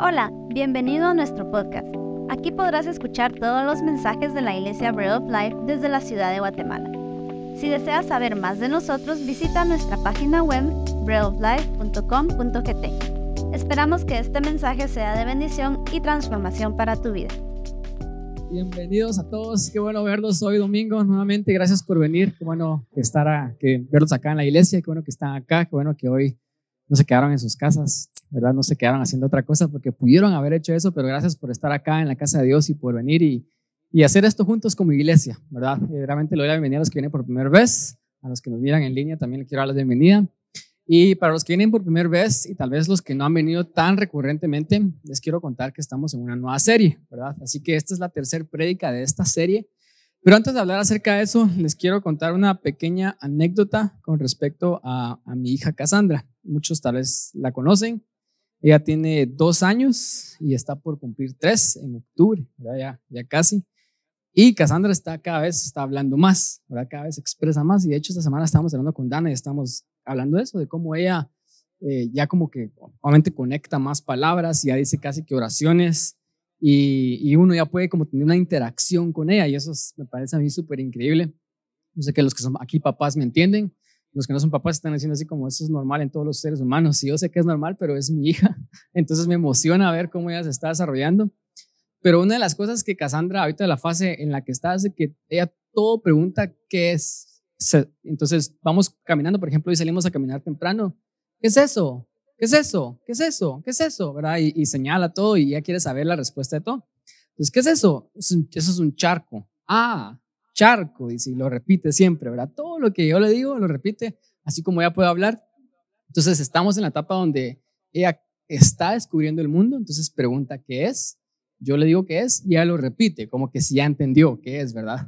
Hola, bienvenido a nuestro podcast. Aquí podrás escuchar todos los mensajes de la Iglesia Bread of Life desde la ciudad de Guatemala. Si deseas saber más de nosotros, visita nuestra página web breadoflife.com.gt. Esperamos que este mensaje sea de bendición y transformación para tu vida. Bienvenidos a todos, qué bueno verlos hoy domingo nuevamente, gracias por venir, qué bueno estar que verlos acá en la iglesia, qué bueno que están acá, qué bueno que hoy no se quedaron en sus casas, ¿verdad? No se quedaron haciendo otra cosa porque pudieron haber hecho eso, pero gracias por estar acá en la casa de Dios y por venir y, y hacer esto juntos como iglesia, ¿verdad? Y realmente le doy la bienvenida a los que vienen por primera vez, a los que nos miran en línea también les quiero dar la bienvenida. Y para los que vienen por primera vez y tal vez los que no han venido tan recurrentemente, les quiero contar que estamos en una nueva serie, ¿verdad? Así que esta es la tercera prédica de esta serie. Pero antes de hablar acerca de eso, les quiero contar una pequeña anécdota con respecto a, a mi hija Cassandra. Muchos tal vez la conocen. Ella tiene dos años y está por cumplir tres en octubre, Ya, ya casi. Y Cassandra está cada vez está hablando más, ¿verdad? cada vez expresa más. Y de hecho, esta semana estamos hablando con Dana y estamos hablando de eso, de cómo ella eh, ya como que obviamente conecta más palabras, y ya dice casi que oraciones. Y, y, uno ya puede como tener una interacción con ella y eso me parece a mí súper increíble. No sé que los que son aquí papás me entienden, los que no son papás están diciendo así como eso es normal en todos los seres humanos. Y yo sé que es normal, pero es mi hija. Entonces me emociona ver cómo ella se está desarrollando. Pero una de las cosas que Cassandra, ahorita la fase en la que está, es que ella todo pregunta qué es. Entonces vamos caminando, por ejemplo, y salimos a caminar temprano. ¿Qué es eso? ¿Qué es eso? ¿Qué es eso? ¿Qué es eso? ¿Verdad? Y, y señala todo y ella quiere saber la respuesta de todo. Entonces, ¿qué es eso? Eso es un charco. Ah, charco, y lo repite siempre, ¿verdad? Todo lo que yo le digo lo repite, así como ella puede hablar. Entonces estamos en la etapa donde ella está descubriendo el mundo, entonces pregunta qué es, yo le digo qué es y ella lo repite, como que si ya entendió qué es, ¿verdad?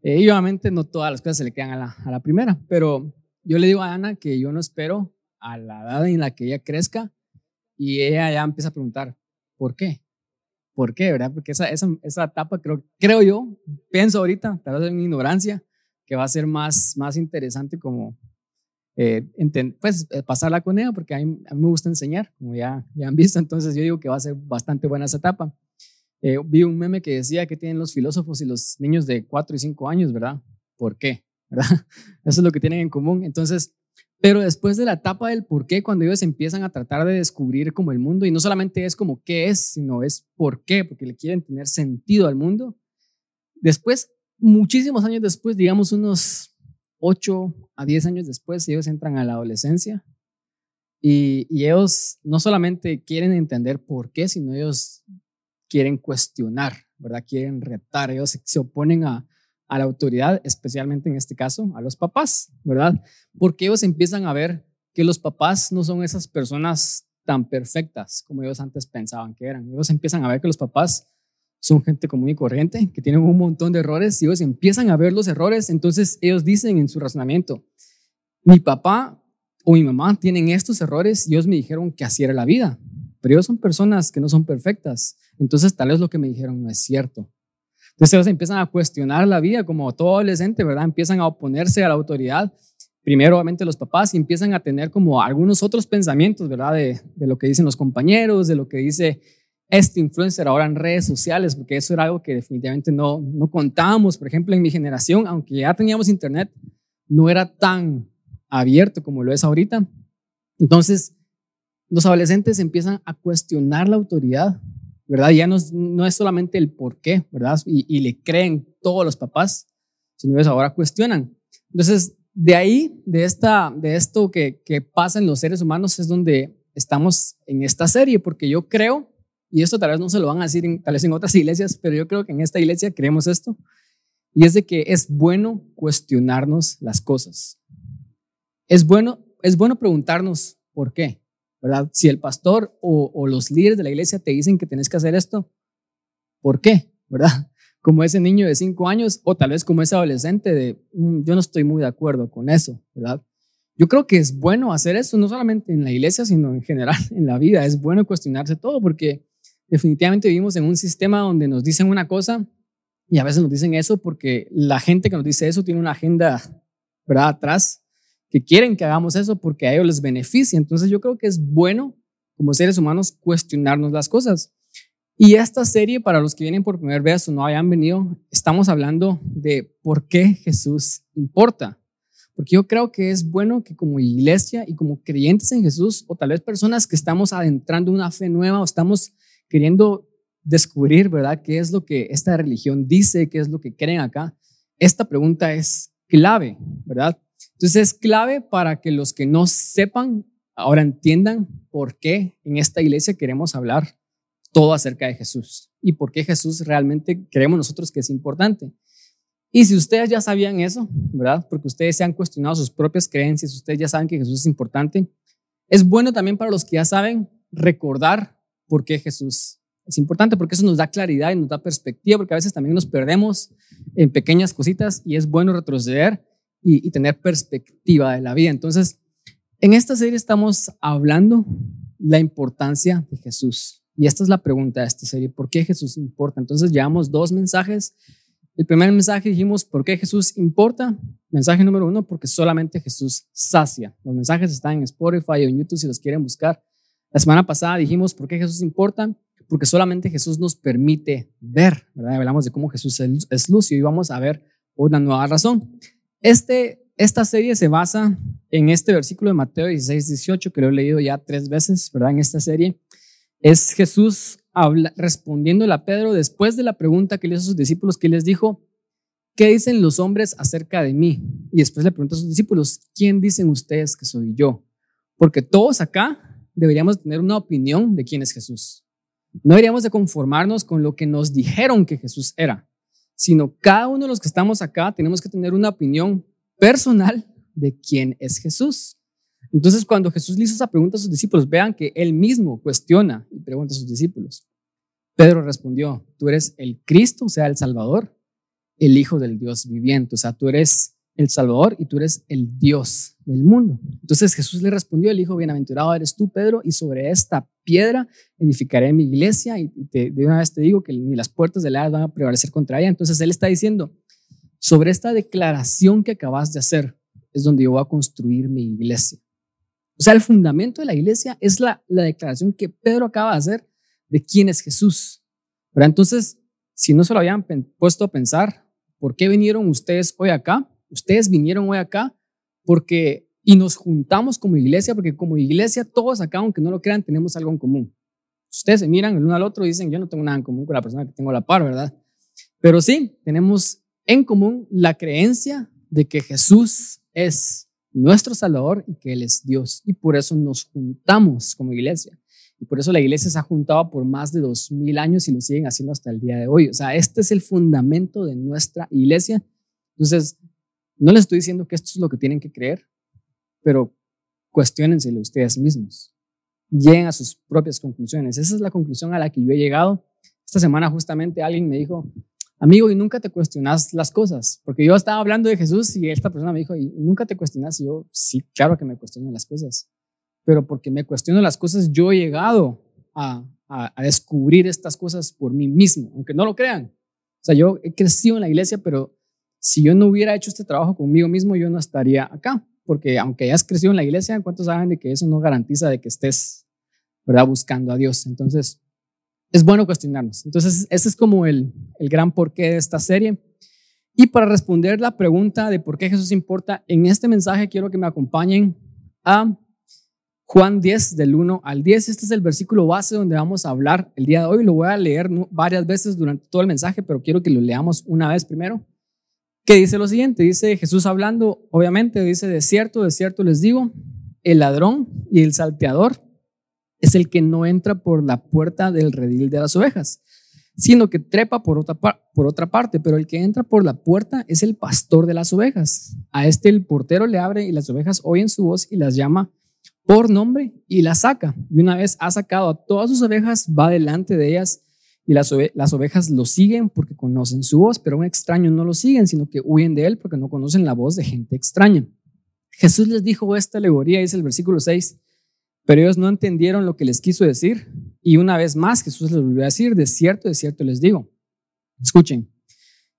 Eh, y obviamente no todas las cosas se le quedan a la, a la primera, pero yo le digo a Ana que yo no espero a la edad en la que ella crezca y ella ya empieza a preguntar, ¿por qué? ¿Por qué, verdad? Porque esa, esa, esa etapa, creo, creo yo, pienso ahorita, tal vez en mi ignorancia, que va a ser más, más interesante como eh, pues, eh, pasarla con ella, porque a mí, a mí, me gusta enseñar, como ya, ya han visto, entonces yo digo que va a ser bastante buena esa etapa. Eh, vi un meme que decía que tienen los filósofos y los niños de 4 y 5 años, ¿verdad? ¿Por qué? ¿verdad? Eso es lo que tienen en común. Entonces, pero después de la etapa del por qué, cuando ellos empiezan a tratar de descubrir como el mundo, y no solamente es como qué es, sino es por qué, porque le quieren tener sentido al mundo. Después, muchísimos años después, digamos unos 8 a 10 años después, ellos entran a la adolescencia y, ellos no solamente quieren entender por qué, sino ellos quieren cuestionar, ¿verdad? Quieren retar, ellos se oponen a, a la autoridad, especialmente en este caso a los papás, ¿verdad? Porque ellos empiezan a ver que los papás no son esas personas tan perfectas como ellos antes pensaban que eran. Ellos empiezan a ver que los papás son gente común y corriente, que tienen un montón de errores, y ellos empiezan a ver los errores, entonces ellos dicen en su razonamiento, mi papá o mi mamá tienen estos errores y ellos me dijeron que así era la vida, pero ellos son personas que no son perfectas, entonces tal vez lo que me dijeron no es cierto. Entonces ellos empiezan a cuestionar la vida como todo adolescente, ¿verdad? Empiezan a oponerse a la autoridad. Primero, obviamente, los papás y empiezan a tener como algunos otros pensamientos, ¿verdad? De, de lo que dicen los compañeros, de lo que dice este influencer ahora en redes sociales, porque eso era algo que definitivamente no, no contábamos. Por ejemplo, en mi generación, aunque ya teníamos internet, no era tan abierto como lo es ahorita. Entonces, los adolescentes empiezan a cuestionar la autoridad, ¿verdad? Ya no, es solamente el por qué, ¿verdad? Y, le creen todos los papás, sino que ahora cuestionan. Entonces, de ahí, de, esta, de esto que, que pasa en los seres humanos, es donde estamos en esta serie, porque yo creo, y esto tal vez no se lo van a decir en, tal vez en otras iglesias, pero yo creo que en esta iglesia creemos esto, y es de que es bueno cuestionarnos las cosas. Es bueno, es bueno preguntarnos por qué. ¿Verdad? Si el pastor o, los líderes de la iglesia te dicen que tienes que hacer esto, ¿por qué? ¿Verdad? Como ese niño de cinco años o tal vez como ese adolescente de, mm, yo no estoy muy de acuerdo con eso, ¿verdad? Yo creo que es bueno hacer eso, no solamente en la iglesia, sino en general en la vida. Es bueno cuestionarse todo porque definitivamente vivimos en un sistema donde nos dicen una cosa y a veces nos dicen eso porque la gente que nos dice eso tiene una agenda, ¿verdad? Atrás que quieren que hagamos eso porque a ellos les beneficia. Entonces yo creo que es bueno como seres humanos, cuestionarnos las cosas. Y esta serie, para los que vienen por primera vez o no hayan venido, estamos hablando de por qué Jesús importa. Porque yo creo que es bueno que como iglesia y como creyentes en Jesús, o tal vez personas que estamos adentrando una fe nueva o estamos queriendo descubrir, ¿verdad?, qué es lo que esta religión dice, qué es lo que creen acá. Esta pregunta es clave, ¿verdad? Entonces es clave para que los que no sepan ahora entiendan por qué en esta iglesia queremos hablar todo acerca de Jesús y por qué Jesús realmente creemos nosotros que es importante. Y si ustedes ya sabían eso, ¿verdad? Porque ustedes se han cuestionado sus propias creencias, ustedes ya saben que Jesús es importante, es bueno también para los que ya saben recordar por qué Jesús es importante, porque eso nos da claridad y nos da perspectiva, porque a veces también nos perdemos en pequeñas cositas y es bueno retroceder y, tener perspectiva de la vida. Entonces, en esta serie estamos hablando la importancia de Jesús. Y esta es la pregunta de esta serie, ¿por qué Jesús importa? Entonces llevamos dos mensajes. El primer mensaje dijimos, ¿por qué Jesús importa? Mensaje número uno, porque solamente Jesús sacia. Los mensajes están en Spotify o en YouTube si los quieren buscar. La semana pasada dijimos, ¿por qué Jesús importa? Porque solamente Jesús nos permite ver, ¿verdad? Hablamos de cómo Jesús es luz y hoy vamos a ver una nueva razón. Este, esta serie se basa en este versículo de Mateo 16, 18, que lo he leído ya tres veces, ¿verdad? En esta serie. Es Jesús habla, respondiéndole a Pedro después de la pregunta que le hizo a sus discípulos, que les dijo, ¿qué dicen los hombres acerca de mí? Y después le pregunta a sus discípulos, ¿quién dicen ustedes que soy yo? Porque todos acá deberíamos tener una opinión de quién es Jesús. No deberíamos de conformarnos con lo que nos dijeron que Jesús era sino cada uno de los que estamos acá tenemos que tener una opinión personal de quién es Jesús. Entonces, cuando Jesús le hizo esa pregunta a sus discípulos, vean que él mismo cuestiona y pregunta a sus discípulos. Pedro respondió, tú eres el Cristo, o sea, el Salvador, el Hijo del Dios viviente, o sea, tú eres el Salvador y tú eres el Dios del mundo. Entonces Jesús le respondió, el Hijo bienaventurado eres tú, Pedro, y sobre esta piedra edificaré mi iglesia y de una vez te digo que ni las puertas de la van a prevalecer contra ella. Entonces él está diciendo, sobre esta declaración que acabas de hacer es donde yo voy a construir mi iglesia. O sea, el fundamento de la iglesia es la, la declaración que Pedro acaba de hacer de quién es Jesús. Pero entonces, si no se lo habían puesto a pensar, ¿por qué vinieron ustedes hoy acá? ustedes vinieron hoy acá porque, y nos juntamos como iglesia, porque como iglesia todos acá, aunque no lo crean, tenemos algo en común. Ustedes se miran el uno al otro y dicen, yo no tengo nada en común con la persona que tengo a la par, ¿verdad? Pero sí, tenemos en común la creencia de que Jesús es nuestro Salvador y que Él es Dios. Y por eso nos juntamos como iglesia. Y por eso la iglesia se ha juntado por más de dos mil años y lo siguen haciendo hasta el día de hoy. O sea, este es el fundamento de nuestra iglesia. Entonces, no les estoy diciendo que esto es lo que tienen que creer, pero cuestionenselo ustedes mismos. Lleguen a sus propias conclusiones. Esa es la conclusión a la que yo he llegado. Esta semana justamente alguien me dijo, amigo, ¿y nunca te cuestionas las cosas? Porque yo estaba hablando de Jesús y esta persona me dijo, ¿y nunca te cuestionas? Y yo, sí, claro que me cuestiono las cosas. Pero porque me cuestiono las cosas, yo he llegado a, a descubrir estas cosas por mí mismo, aunque no lo crean. O sea, yo he crecido en la iglesia, pero si yo no hubiera hecho este trabajo conmigo mismo, yo no estaría acá, porque aunque hayas crecido en la iglesia, ¿cuántos saben de que eso no garantiza de que estés, ¿verdad?, buscando a Dios. Entonces, es bueno cuestionarnos. Entonces, ese es como el, el gran porqué de esta serie. Y para responder la pregunta de por qué Jesús importa, en este mensaje quiero que me acompañen a Juan 10, del 1 al 10. Este es el versículo base donde vamos a hablar el día de hoy. Lo voy a leer varias veces durante todo el mensaje, pero quiero que lo leamos una vez primero que dice lo siguiente, dice Jesús hablando, obviamente dice, de cierto, de cierto les digo, el ladrón y el salteador es el que no entra por la puerta del redil de las ovejas, sino que trepa por otra, por otra parte, pero el que entra por la puerta es el pastor de las ovejas. A este el portero le abre y las ovejas oyen su voz y las llama por nombre y las saca. Y una vez ha sacado a todas sus ovejas, va delante de ellas y las, ovejas lo siguen porque conocen su voz, pero un extraño no lo siguen, sino que huyen de él porque no conocen la voz de gente extraña. Jesús les dijo esta alegoría, dice el versículo 6, pero ellos no entendieron lo que les quiso decir. Y una vez más Jesús les volvió a decir, de cierto, de cierto les digo, escuchen,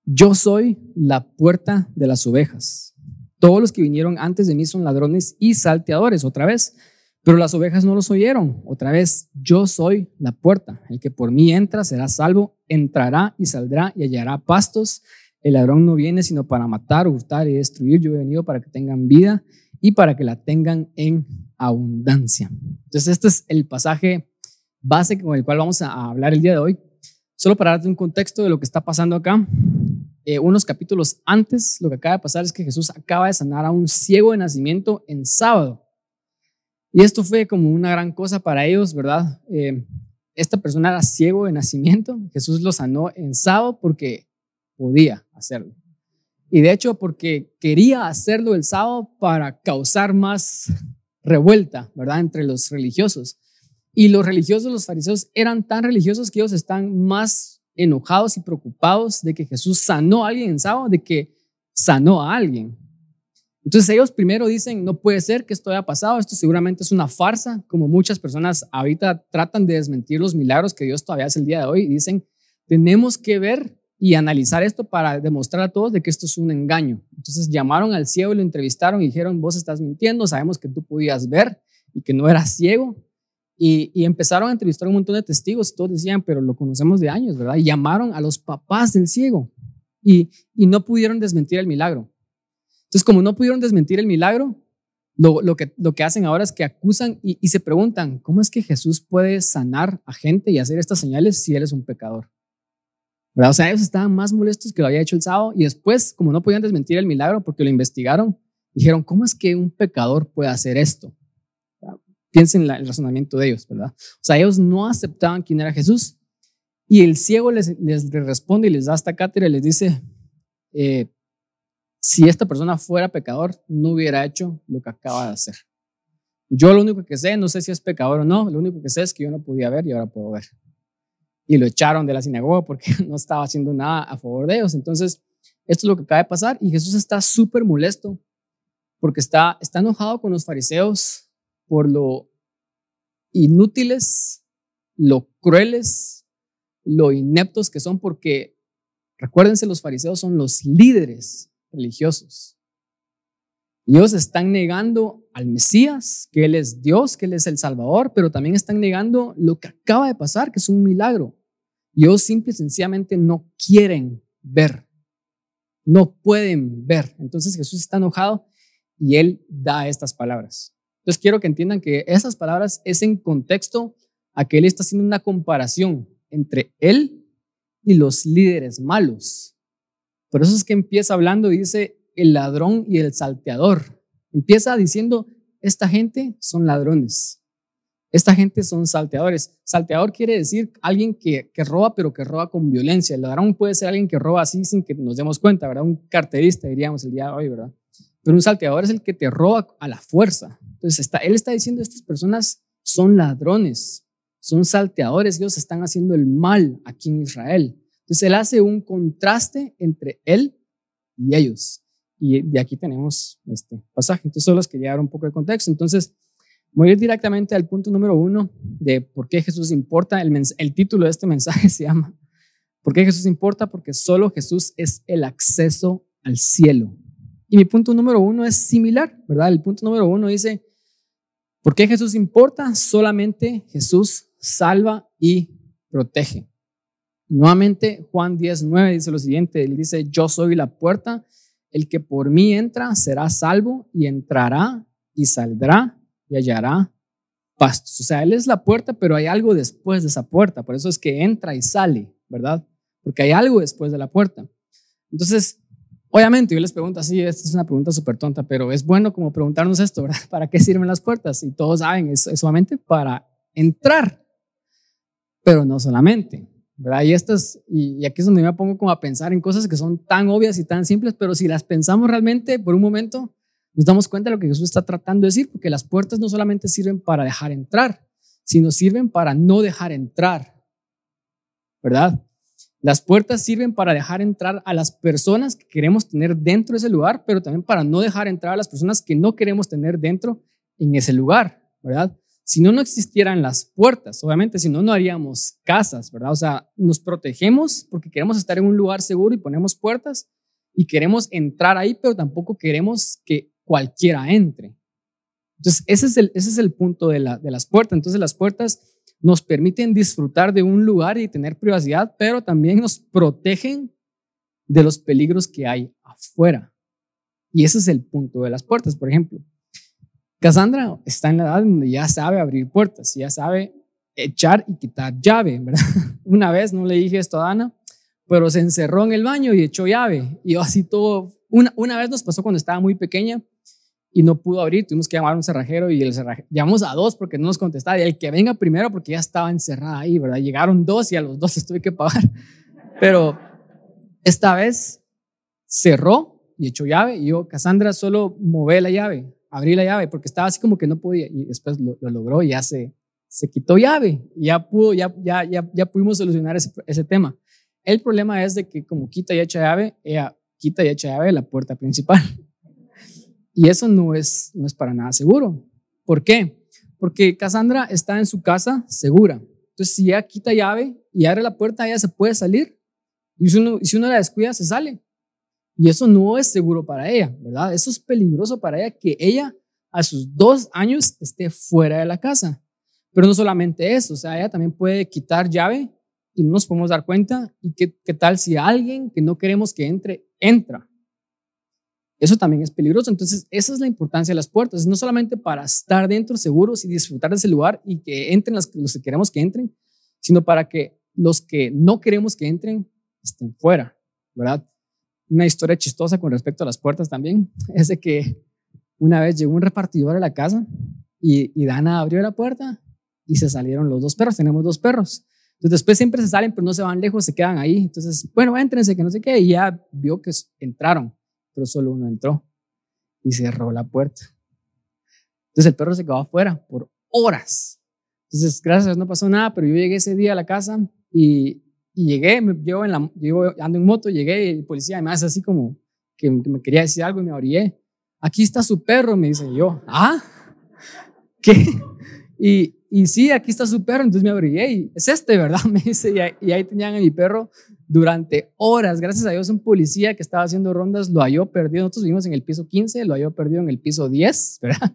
yo soy la puerta de las ovejas. Todos los que vinieron antes de mí son ladrones y salteadores, otra vez Pero las ovejas no los oyeron. Otra vez, yo soy la puerta. El que por mí entra será salvo, entrará y saldrá y hallará pastos. El ladrón no viene sino para matar, hurtar y destruir. Yo he venido para que tengan vida y para que la tengan en abundancia. Entonces, este es el pasaje base con el cual vamos a hablar el día de hoy. Solo para darte un contexto de lo que está pasando acá. Eh, unos capítulos antes, lo que acaba de pasar es que Jesús acaba de sanar a un ciego de nacimiento en sábado. Y esto fue como una gran cosa para ellos, ¿verdad? Eh, esta persona era ciego de nacimiento, Jesús lo sanó en sábado porque podía hacerlo. Y de hecho porque quería hacerlo el sábado para causar más revuelta, ¿verdad? Entre los religiosos. Y los religiosos, los fariseos, eran tan religiosos que ellos están más enojados y preocupados de que Jesús sanó a alguien en sábado, de que sanó a alguien. Entonces ellos primero dicen, no puede ser que esto haya pasado, esto seguramente es una farsa, como muchas personas ahorita tratan de desmentir los milagros que Dios todavía hace el día de hoy dicen, tenemos que ver y analizar esto para demostrar a todos de que esto es un engaño. Entonces llamaron al ciego y lo entrevistaron y dijeron, vos estás mintiendo, sabemos que tú podías ver y que no eras ciego. Y, empezaron a entrevistar a un montón de testigos, todos decían, pero lo conocemos de años, ¿verdad? Y llamaron a los papás del ciego y no pudieron desmentir el milagro. Entonces, como no pudieron desmentir el milagro, lo, que, lo que hacen ahora es que acusan y, se preguntan, ¿cómo es que Jesús puede sanar a gente y hacer estas señales si él es un pecador? ¿Verdad? O sea, ellos estaban más molestos que lo había hecho el sábado y después, como no podían desmentir el milagro porque lo investigaron, dijeron, ¿cómo es que un pecador puede hacer esto? Piensen en el razonamiento de ellos, ¿verdad? O sea, ellos no aceptaban quién era Jesús y el ciego les, les responde y les da esta cátedra y les dice, eh, si esta persona fuera pecador, no hubiera hecho lo que acaba de hacer. Yo lo único que sé, no sé si es pecador o no, lo único que sé es que yo no podía ver y ahora puedo ver. Y lo echaron de la sinagoga porque no estaba haciendo nada a favor de ellos. Entonces, esto es lo que acaba de pasar y Jesús está súper molesto porque está, está enojado con los fariseos por lo inútiles, lo crueles, lo ineptos que son porque, recuérdense, los fariseos son los líderes religiosos. ellos están negando al Mesías, que Él es Dios, que Él es el Salvador, pero también están negando lo que acaba de pasar, que es un milagro. Ellos simple y sencillamente no quieren ver, no pueden ver. Entonces Jesús está enojado y Él da estas palabras. Entonces quiero que entiendan que esas palabras es en contexto a que Él está haciendo una comparación entre Él y los líderes malos. Por eso es que empieza hablando y dice el ladrón y el salteador. Empieza diciendo, esta gente son ladrones. Esta gente son salteadores. Salteador quiere decir alguien que, roba, pero que roba con violencia. El ladrón puede ser alguien que roba así sin que nos demos cuenta, ¿verdad? Un carterista, diríamos el día de hoy, ¿verdad? Pero un salteador es el que te roba a la fuerza. Entonces, él está diciendo, estas personas son ladrones, son salteadores, ellos están haciendo el mal aquí en Israel. Entonces él hace un contraste entre él y ellos. Y de aquí tenemos este pasaje. Entonces solo les quería dar un poco de contexto. Entonces voy a ir directamente al punto número uno de por qué Jesús importa. El, el título de este mensaje se llama ¿Por qué Jesús importa? Porque solo Jesús es el acceso al cielo. Y mi punto número uno es similar, ¿verdad? El punto número uno dice, ¿por qué Jesús importa? Solamente Jesús salva y protege. Nuevamente, Juan 10.9 dice lo siguiente, él dice, yo soy la puerta, el que por mí entra será salvo y entrará y saldrá y hallará pastos. O sea, él es la puerta, pero hay algo después de esa puerta, por eso es que entra y sale, ¿verdad? Porque hay algo después de la puerta. Entonces, obviamente, yo les pregunto así, esta es una pregunta súper tonta, pero es bueno como preguntarnos esto, ¿verdad? ¿Para qué sirven las puertas? Y todos saben, es solamente para entrar, pero no solamente. ¿Verdad? Y, estas, y, aquí es donde me pongo como a pensar en cosas que son tan obvias y tan simples, pero si las pensamos realmente por un momento, nos damos cuenta de lo que Jesús está tratando de decir, porque las puertas no solamente sirven para dejar entrar, sino sirven para no dejar entrar, ¿verdad? Las puertas sirven para dejar entrar a las personas que queremos tener dentro de ese lugar, pero también para no dejar entrar a las personas que no queremos tener dentro en ese lugar, ¿verdad? Si no, no existieran las puertas, obviamente, si no, no haríamos casas, ¿verdad? O sea, nos protegemos porque queremos estar en un lugar seguro y ponemos puertas y queremos entrar ahí, pero tampoco queremos que cualquiera entre. Entonces, ese es el, ese es el punto de, la, de las puertas. Entonces, las puertas nos permiten disfrutar de un lugar y tener privacidad, pero también nos protegen de los peligros que hay afuera. Y ese es el punto de las puertas. Por ejemplo, Cassandra está en la edad donde ya sabe abrir puertas, ya sabe echar y quitar llave, ¿verdad? Una vez no le dije esto a Ana, pero se encerró en el baño y echó llave. Y así todo, una, una vez nos pasó cuando estaba muy pequeña y no pudo abrir, tuvimos que llamar a un cerrajero y el cerrajero, llamamos a dos porque no nos contestaba y el que venga primero porque ya estaba encerrada ahí, ¿verdad? Llegaron dos y a los dos les tuve que pagar. Pero esta vez cerró y echó llave y yo, Cassandra, solo mové la llave, abrí la llave porque estaba así como que no podía y después lo, logró y ya se, se quitó llave y ya pudo, ya, ya, ya, ya pudimos solucionar ese, ese tema. El problema es de que como quita y echa llave, ella quita y echa llave de la puerta principal. Y eso no es, no es para nada seguro. ¿Por qué? Porque Cassandra está en su casa segura. Entonces, si ella quita llave y abre la puerta, ella se puede salir. Y si uno, si uno la descuida, se sale. Y eso no es seguro para ella, ¿verdad? Eso es peligroso para ella que ella a sus dos años esté fuera de la casa. Pero no solamente eso, o sea, ella también puede quitar llave y no nos podemos dar cuenta. ¿Y qué, tal si alguien que no queremos que entre, entra? Eso también es peligroso. Entonces, esa es la importancia de las puertas. No solamente para estar dentro seguros y disfrutar de ese lugar y que entren los, que queremos que entren, sino para que los que no queremos que entren estén fuera, ¿verdad? Una historia chistosa con respecto a las puertas también es de que una vez llegó un repartidor a la casa y, y Dana abrió la puerta y se salieron los dos perros. Tenemos dos perros. Entonces después siempre se salen, pero no se van lejos, se quedan ahí. Entonces, bueno, éntrense, que no sé qué. Y ya vio que entraron pero solo uno entró y cerró la puerta. Entonces el perro se quedó afuera por horas. Entonces, gracias no pasó nada, pero yo llegué ese día a la casa y, llegué, me, yo, en la, yo ando en moto, llegué y el policía hace así como que, me quería decir algo y me orillé. Aquí está su perro, me dice yo. ¿Ah? ¿Qué? Y, y sí, aquí está su perro. Entonces me orillé y es este, ¿verdad? Me dice, y ahí, y ahí tenían a mi perro durante horas. Gracias a Dios, un policía que estaba haciendo rondas lo halló perdido. Nosotros vivimos en el piso 15, lo halló perdido en el piso 10, ¿verdad?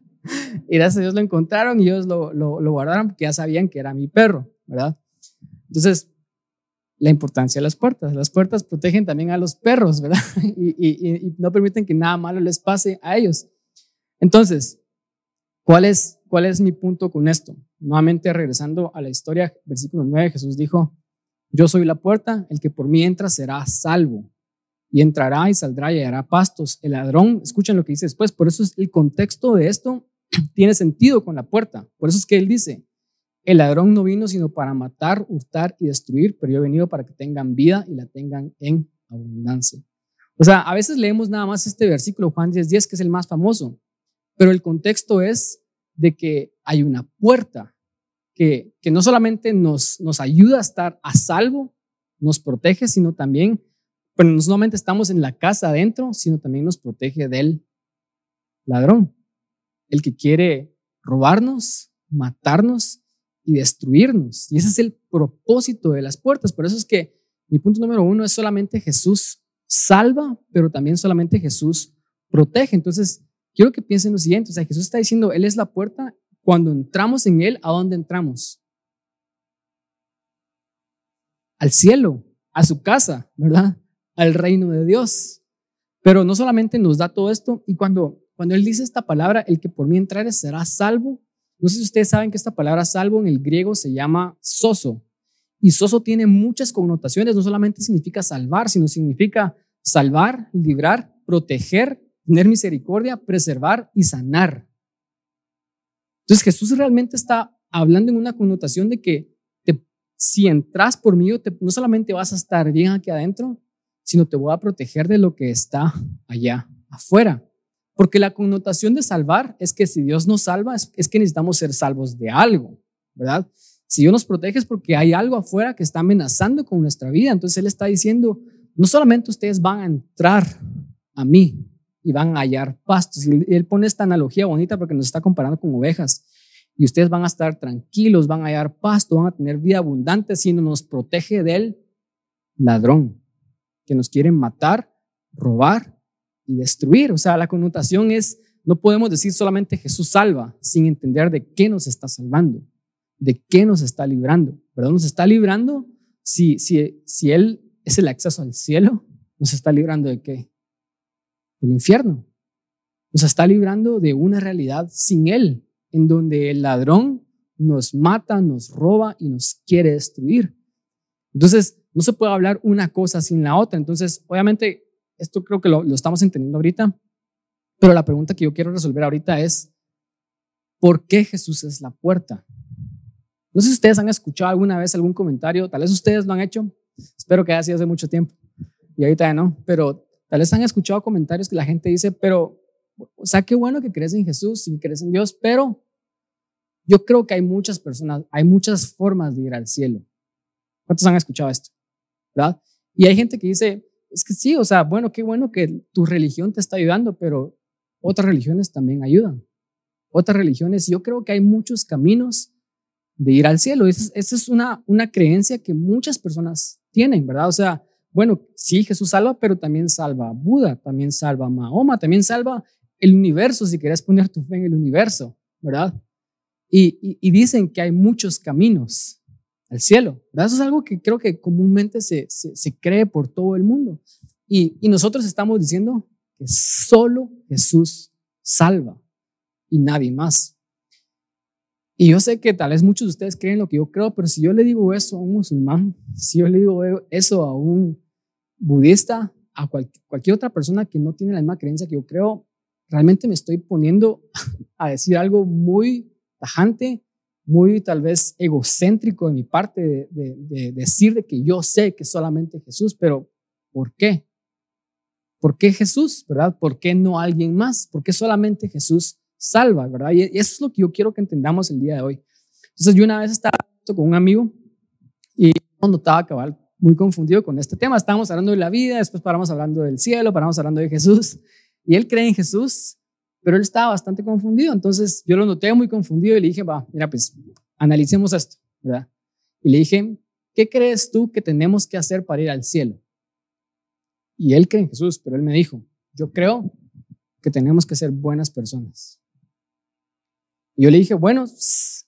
Y gracias a Dios lo encontraron y ellos lo, lo, guardaron porque ya sabían que era mi perro, ¿verdad? Entonces, la importancia de las puertas. Las puertas protegen también a los perros, ¿verdad? Y, no permiten que nada malo les pase a ellos. Entonces, ¿cuál es, ¿cuál es mi punto con esto? Nuevamente regresando a la historia, versículo 9, Jesús dijo, yo soy la puerta, el que por mí entra será salvo. Y entrará y saldrá y hará pastos. El ladrón, escuchen lo que dice después, por eso es el contexto de esto tiene sentido con la puerta. Por eso es que él dice, el ladrón no vino sino para matar, hurtar y destruir, pero yo he venido para que tengan vida y la tengan en abundancia. O sea, a veces leemos nada más este versículo, Juan 10, 10, que es el más famoso, pero el contexto es de que hay una puerta que, no solamente nos, nos ayuda a estar a salvo, nos protege, sino también, pero no solamente estamos en la casa adentro, sino también nos protege del ladrón, el que quiere robarnos, matarnos y destruirnos. Y ese es el propósito de las puertas. Por eso es que mi punto número uno es solamente Jesús salva, pero también solamente Jesús protege. Entonces, quiero que piensen lo siguiente, o sea, Jesús está diciendo, Él es la puerta cuando entramos en Él, ¿a dónde entramos? Al cielo, a su casa, ¿verdad? Al reino de Dios. Pero no solamente nos da todo esto, y cuando, cuando Él dice esta palabra, el que por mí entrare será salvo, no sé si ustedes saben que esta palabra salvo en el griego se llama soso. Y soso tiene muchas connotaciones, no solamente significa salvar, sino significa salvar, librar, proteger, tener misericordia, preservar y sanar. Entonces Jesús realmente está hablando en una connotación de que si entras por mí, no solamente vas a estar bien aquí adentro, sino te voy a proteger de lo que está allá afuera. Porque la connotación de salvar es que si Dios nos salva, es, es que necesitamos ser salvos de algo, ¿verdad? Si Dios nos protege es porque hay algo afuera que está amenazando con nuestra vida. Entonces Él está diciendo, no solamente ustedes van a entrar a mí, y van a hallar pastos. Y él pone esta analogía bonita porque nos está comparando con ovejas. Y ustedes van a estar tranquilos, van a hallar pasto, van a tener vida abundante, si no nos protege del ladrón, que nos quiere matar, robar destruir. O sea, la connotación es no podemos decir solamente Jesús salva sin entender de qué nos está salvando, de qué nos está librando. ¿Verdad? Nos está librando si, si, si Él es el acceso al cielo, nos está librando de qué? Del infierno. Nos está librando de una realidad sin Él, en donde el ladrón nos mata, nos roba y nos quiere destruir. Entonces, no se puede hablar una cosa sin la otra. Entonces, obviamente, esto creo que lo, lo estamos entendiendo ahorita, pero la pregunta que yo quiero resolver ahorita es, ¿por qué Jesús es la puerta? No sé si ustedes han escuchado alguna vez algún comentario, tal vez ustedes lo han hecho, espero que haya sido hace mucho tiempo y ahorita ya no, pero tal vez han escuchado comentarios que la gente dice, pero, o sea, qué bueno que crees en Jesús y crees en Dios, pero yo creo que hay muchas personas, hay muchas formas de ir al cielo. ¿Cuántos han escuchado esto? ¿Verdad? Y hay gente que dice, es que sí, o sea, bueno, qué bueno que tu religión te está ayudando, pero otras religiones también ayudan. Otras religiones, yo creo que hay muchos caminos de ir al cielo. Esa, es una, una creencia que muchas personas tienen, ¿verdad? O sea, bueno, sí, Jesús salva, pero también salva a Buda, también salva a Mahoma, también salva el universo, si quieres poner tu fe en el universo, ¿verdad? Y, dicen que hay muchos caminos al cielo, ¿verdad? Eso es algo que creo que comúnmente se, se, cree por todo el mundo. Y, y nosotros estamos diciendo que solo Jesús salva y nadie más. Y yo sé que tal vez muchos de ustedes creen lo que yo creo, pero si yo le digo eso a un musulmán, si yo le digo eso a un budista, a cualquier otra persona que no tiene la misma creencia que yo creo, realmente me estoy poniendo a decir algo muy tajante, muy tal vez egocéntrico de mi parte de, de, de decir de que yo sé que solamente Jesús, pero ¿por qué? ¿Por qué Jesús, verdad? ¿Por qué no alguien más? ¿Por qué solamente Jesús salva, ¿verdad? Y eso es lo que yo quiero que entendamos el día de hoy. Entonces, yo una vez estaba con un amigo y cuando estaba cabal muy confundido con este tema. Estábamos hablando de la vida, después paramos hablando del cielo, paramos hablando de Jesús. Y él cree en Jesús, pero él estaba bastante confundido. Entonces yo lo noté muy confundido y le dije, va, mira, pues analicemos esto, ¿verdad? Y le dije, ¿qué crees tú que tenemos que hacer para ir al cielo? Y él cree en Jesús, pero él me dijo, yo creo que tenemos que ser buenas personas. Y yo le dije, bueno,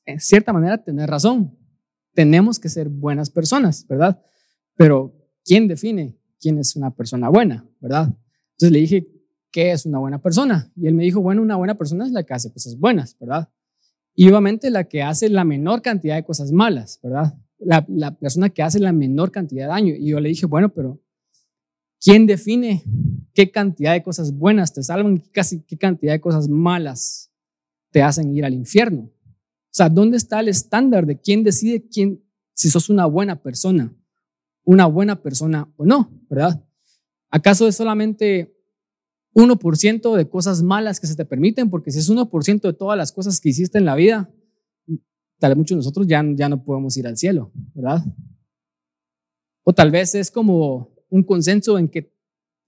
en cierta manera tenés razón. Tenemos que ser buenas personas, ¿verdad? Pero ¿quién define quién es una persona buena, verdad? Entonces le dije, ¿qué es una buena persona? Y él me dijo, bueno, una buena persona es la que hace cosas buenas, ¿verdad? Y obviamente la que hace la menor cantidad de cosas malas, ¿verdad? La, la persona que hace la menor cantidad de daño. Y yo le dije, bueno, pero ¿quién define qué cantidad de cosas buenas te salvan y casi qué cantidad de cosas malas te hacen ir al infierno. O sea, ¿dónde está el estándar de quién decide quién, si sos una buena persona, una buena persona o no, verdad? ¿Acaso es solamente 1% de cosas malas que se te permiten? Porque si es 1% de todas las cosas que hiciste en la vida, tal vez muchos de nosotros ya, ya no podemos ir al cielo, ¿verdad? O tal vez es como un consenso en que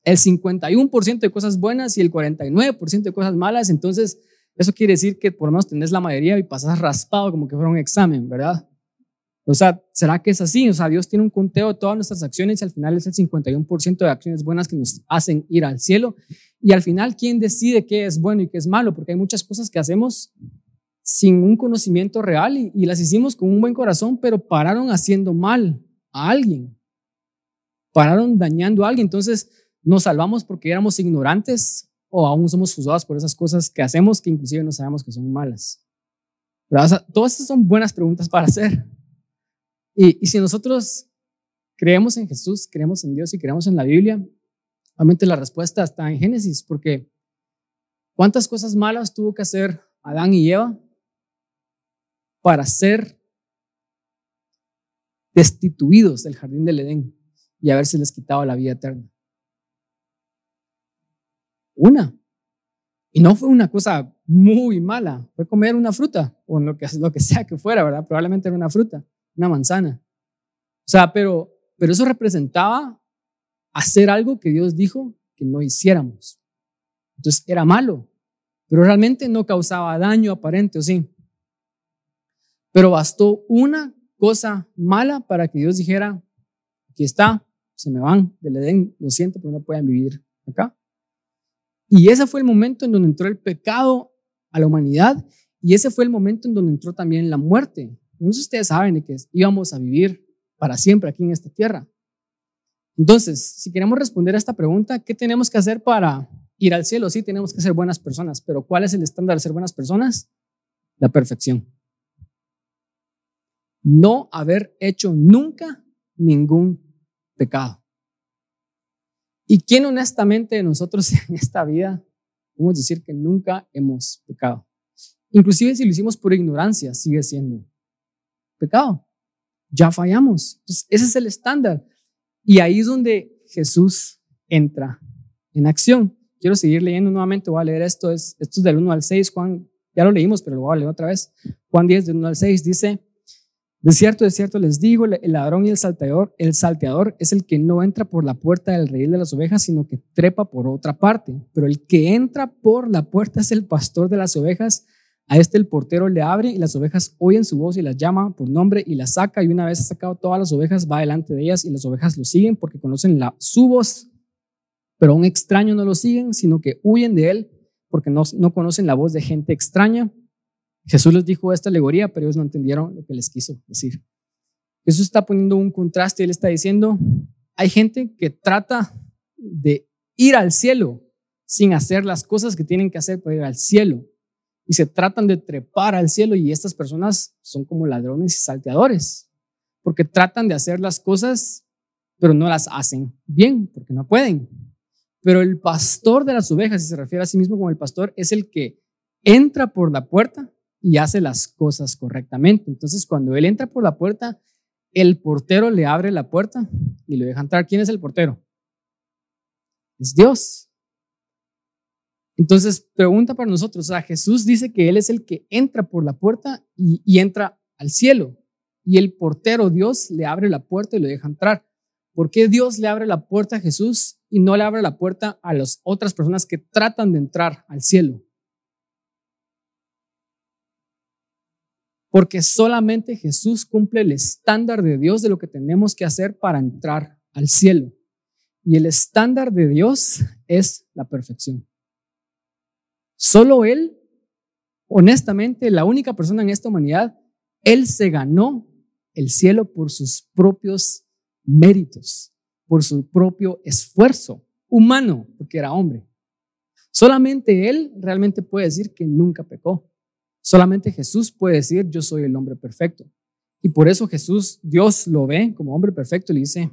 el 51% de cosas buenas y el 49% de cosas malas, entonces eso quiere decir que por lo menos tenés la mayoría y pasas raspado como que fuera un examen, ¿verdad? O sea, ¿será que es así? O sea, Dios tiene un conteo de todas nuestras acciones y al final es el 51% de acciones buenas que nos hacen ir al cielo. Y al final, ¿quién decide qué es bueno y qué es malo? Porque hay muchas cosas que hacemos sin un conocimiento real y, las hicimos con un buen corazón, pero pararon haciendo mal a alguien. Pararon dañando a alguien. Entonces, nos salvamos porque éramos ignorantes o aún somos juzgados por esas cosas que hacemos que inclusive no sabemos que son malas? todas esas son buenas preguntas para hacer. Y, si nosotros creemos en Jesús, creemos en Dios y creemos en la Biblia, obviamente la respuesta está en Génesis, porque ¿cuántas cosas malas tuvo que hacer Adán y Eva para ser destituidos del jardín del Edén y haberse les quitado la vida eterna? Una. Y no fue una cosa muy mala, fue comer una fruta o lo que, lo que sea que fuera, ¿verdad? Probablemente era una fruta, una manzana. O sea, pero, pero eso representaba hacer algo que Dios dijo que no hiciéramos. Entonces era malo, pero realmente no causaba daño aparente, ¿o sí? Pero bastó una cosa mala para que Dios dijera, aquí está, se me van del Edén, lo siento, pero no pueden vivir acá. Y ese fue el momento en donde entró el pecado a la humanidad y ese fue el momento en donde entró también la muerte. Entonces ustedes saben que íbamos a vivir para siempre aquí en esta tierra. Entonces, si queremos responder a esta pregunta, ¿qué tenemos que hacer para ir al cielo? Sí, tenemos que ser buenas personas, pero ¿cuál es el estándar de ser buenas personas? La perfección. No haber hecho nunca ningún pecado. ¿Y quién honestamente de nosotros en esta vida podemos decir que nunca hemos pecado? Inclusive si lo hicimos por ignorancia, sigue siendo pecado. Ya fallamos. Entonces, ese es el estándar. Y ahí es donde Jesús entra en acción. Quiero seguir leyendo nuevamente, voy a leer esto, es, esto es del 1 al 6, Juan, ya lo leímos, pero lo voy a leer otra vez. Juan 10, del 1 al 6, dice, de cierto, de cierto les digo, el ladrón y el salteador, el salteador es el que no entra por la puerta del rey de las ovejas, sino que trepa por otra parte. Pero el que entra por la puerta es el pastor de las ovejas. A este el portero le abre y las ovejas oyen su voz y las llama por nombre y las saca y una vez sacado todas las ovejas va delante de ellas y las ovejas lo siguen porque conocen la, su voz, pero un extraño no lo siguen, sino que huyen de él porque no, no conocen la voz de gente extraña. Jesús les dijo esta alegoría, pero ellos no entendieron lo que les quiso decir. Jesús está poniendo un contraste, él está diciendo, hay gente que trata de ir al cielo sin hacer las cosas que tienen que hacer para ir al cielo y se tratan de trepar al cielo y estas personas son como ladrones y salteadores, porque tratan de hacer las cosas, pero no las hacen bien, porque no pueden. Pero el pastor de las ovejas, si se refiere a sí mismo como el pastor, es el que entra por la puerta y hace las cosas correctamente. Entonces, cuando él entra por la puerta, el portero le abre la puerta y le deja entrar. ¿Quién es el portero? Es Dios. Entonces, pregunta para nosotros, Jesús dice que Él es el que entra por la puerta y, entra al cielo. Y el portero, Dios, le abre la puerta y lo deja entrar. ¿Por qué Dios le abre la puerta a Jesús y no le abre la puerta a las otras personas que tratan de entrar al cielo? Porque solamente Jesús cumple el estándar de Dios de lo que tenemos que hacer para entrar al cielo. Y el estándar de Dios es la perfección. Solo Él, honestamente, la única persona en esta humanidad, Él se ganó el cielo por sus propios méritos, por su propio esfuerzo humano, porque era hombre. Solamente Él realmente puede decir que nunca pecó. Solamente Jesús puede decir, yo soy el hombre perfecto. Y por eso Jesús, Dios lo ve como hombre perfecto y le dice,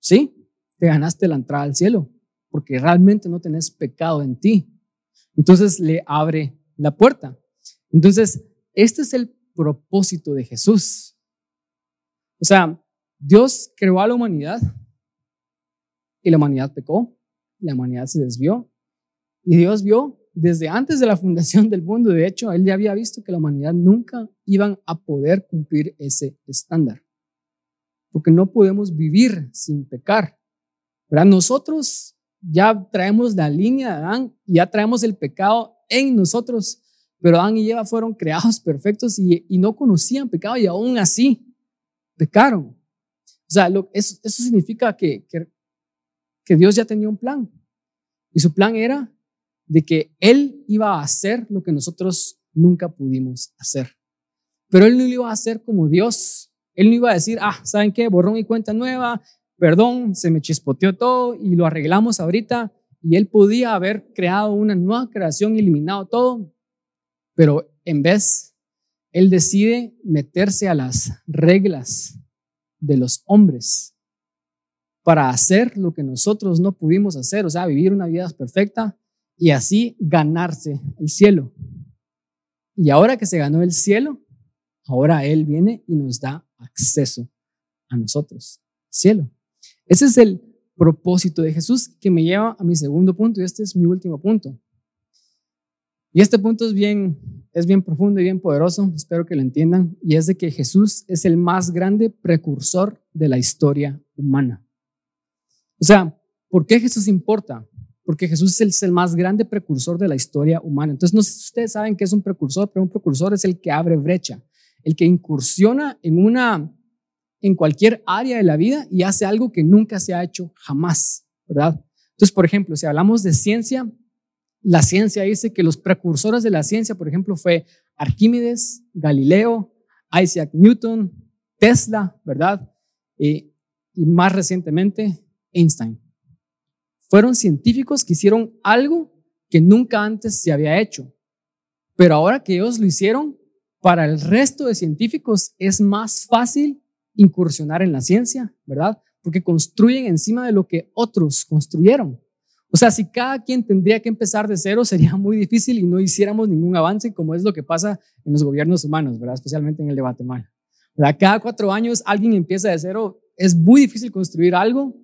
sí, te ganaste la entrada al cielo, porque realmente no tenés pecado en ti. Entonces le abre la puerta. Entonces, este es el propósito de Jesús. O sea, Dios creó a la humanidad y la humanidad pecó, la humanidad se desvió y Dios vio desde antes de la fundación del mundo, de hecho, Él ya había visto que la humanidad nunca iban a poder cumplir ese estándar, porque no podemos vivir sin pecar. ¿verdad? Nosotros ya traemos la línea de Adán, ya traemos el pecado en nosotros, pero Adán y Eva fueron creados perfectos y, no conocían pecado y aún así pecaron. O sea, eso, significa que, que, que Dios ya tenía un plan y su plan era de que Él iba a hacer lo que nosotros nunca pudimos hacer. Pero Él no lo iba a hacer como Dios. Él no iba a decir, ah, ¿saben qué? Borrón y cuenta nueva, perdón, se me chispoteó todo y lo arreglamos ahorita y él podía haber creado una nueva creación eliminado todo, pero en vez, él decide meterse a las reglas de los hombres para hacer lo que nosotros no pudimos hacer, o sea, vivir una vida perfecta y así ganarse el cielo. Y ahora que se ganó el cielo, ahora Él viene y nos da acceso a nosotros, cielo. Ese es el propósito de Jesús que me lleva a mi segundo punto y este es mi último punto. Y este punto es bien, es bien profundo y bien poderoso, espero que lo entiendan, y es de que Jesús es el más grande precursor de la historia humana. O sea, ¿por qué Jesús importa? Porque Jesús es el más grande precursor de la historia humana. Entonces, no sé si ustedes saben qué es un precursor, pero un precursor es el que abre brecha, el que incursiona en una en cualquier área de la vida y hace algo que nunca se ha hecho jamás, ¿verdad? Entonces, por ejemplo, si hablamos de ciencia, la ciencia dice que los precursores de la ciencia, por ejemplo, fue Arquímedes, Galileo, Isaac Newton, Tesla, ¿verdad? y más recientemente, Einstein. Fueron científicos que hicieron algo que nunca antes se había hecho. Pero ahora que ellos lo hicieron, para el resto de científicos es más fácil incursionar en la ciencia, ¿verdad? Porque construyen encima de lo que otros construyeron. O sea, si cada quien tendría que empezar de cero, sería muy difícil y no hiciéramos ningún avance, como es lo que pasa en los gobiernos humanos, ¿verdad? Especialmente en el de Guatemala. ¿verdad? Cada cuatro años alguien empieza de cero. Es muy difícil construir algo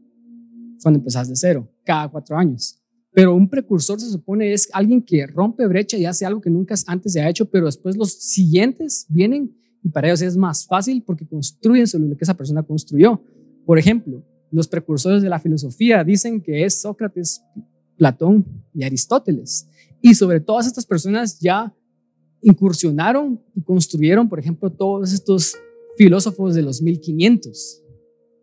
cuando empezás de cero, cada cuatro años. Pero un precursor se supone es alguien que rompe brecha y hace algo que nunca antes se ha hecho, pero después los siguientes vienen y para ellos es más fácil porque construyen sobre lo que esa persona construyó. Por ejemplo, los precursores de la filosofía dicen que es Sócrates, Platón y Aristóteles. Y sobre todas estas personas ya incursionaron y construyeron, por ejemplo, todos estos filósofos de los 1500,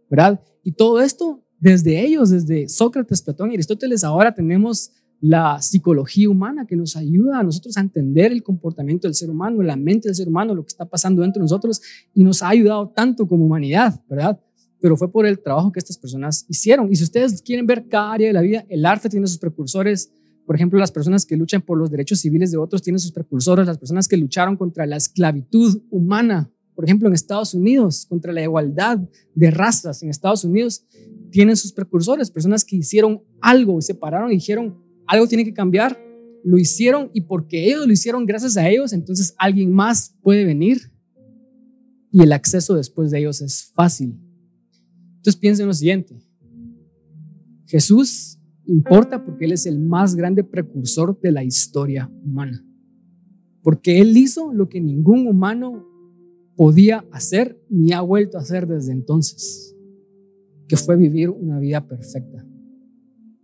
¿verdad? Y todo esto desde ellos, desde Sócrates, Platón y Aristóteles, ahora tenemos la psicología humana que nos ayuda a nosotros a entender el comportamiento del ser humano, la mente del ser humano, lo que está pasando dentro de nosotros y nos ha ayudado tanto como humanidad, ¿verdad? pero fue por el trabajo que estas personas hicieron. Y si ustedes quieren ver cada área de la vida, el arte tiene sus precursores. Por ejemplo, las personas que luchan por los derechos civiles de otros tienen sus precursores. Las personas que lucharon contra la esclavitud humana, por ejemplo, en Estados Unidos, contra la igualdad de razas en Estados Unidos, tienen sus precursores. Personas que hicieron algo, se pararon y dijeron, algo tiene que cambiar. Lo hicieron y porque ellos lo hicieron gracias a ellos, entonces alguien más puede venir y el acceso después de ellos es fácil entonces piensen en lo siguiente. Jesús importa porque Él es el más grande precursor de la historia humana. Porque Él hizo lo que ningún humano podía hacer ni ha vuelto a hacer desde entonces, que fue vivir una vida perfecta,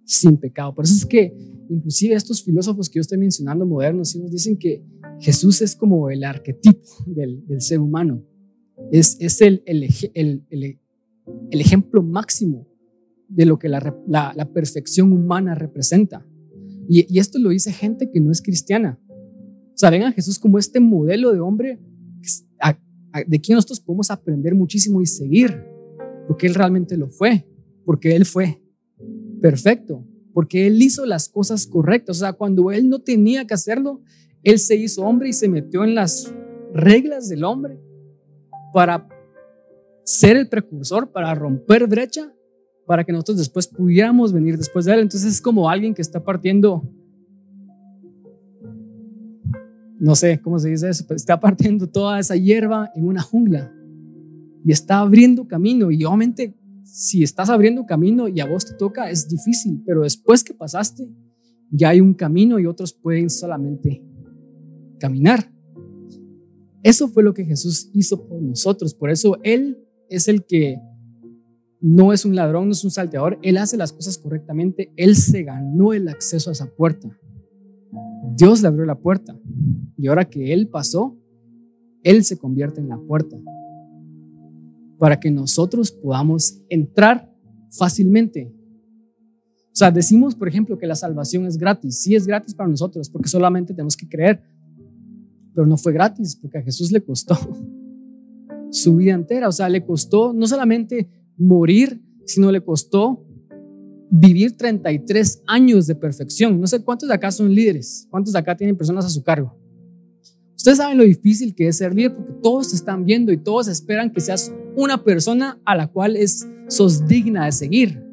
sin pecado. Por eso es que inclusive estos filósofos que yo estoy mencionando modernos, ellos dicen que Jesús es como el arquetipo del, ser humano. Es, es el, el, el, el ejemplo máximo de lo que la, perfección humana representa. Y, esto lo dice gente que no es cristiana. O sea, ven a Jesús como este modelo de hombre de quien nosotros podemos aprender muchísimo y seguir, porque Él realmente lo fue, porque Él fue perfecto, porque Él hizo las cosas correctas. O sea, cuando Él no tenía que hacerlo, Él se hizo hombre y se metió en las reglas del hombre para ser el precursor para romper brecha, para que nosotros después pudiéramos venir después de él. Entonces es como alguien que está partiendo, no sé cómo se dice eso, pero está partiendo toda esa hierba en una jungla y está abriendo camino. Y obviamente si estás abriendo camino y a vos te toca, es difícil, pero después que pasaste, ya hay un camino y otros pueden solamente caminar. Eso fue lo que Jesús hizo por nosotros. Por eso Él es el que no es un ladrón, no es un salteador, él hace las cosas correctamente, él se ganó el acceso a esa puerta. Dios le abrió la puerta y ahora que él pasó, él se convierte en la puerta para que nosotros podamos entrar fácilmente. O sea, decimos, por ejemplo, que la salvación es gratis. Sí es gratis para nosotros porque solamente tenemos que creer, pero no fue gratis porque a Jesús le costó su vida entera. O sea, le costó no solamente morir, sino le costó vivir 33 años de perfección. No sé cuántos de acá son líderes, cuántos de acá tienen personas a su cargo. Ustedes saben lo difícil que es ser líder porque todos te están viendo y todos esperan que seas una persona a la cual es, sos digna de seguir.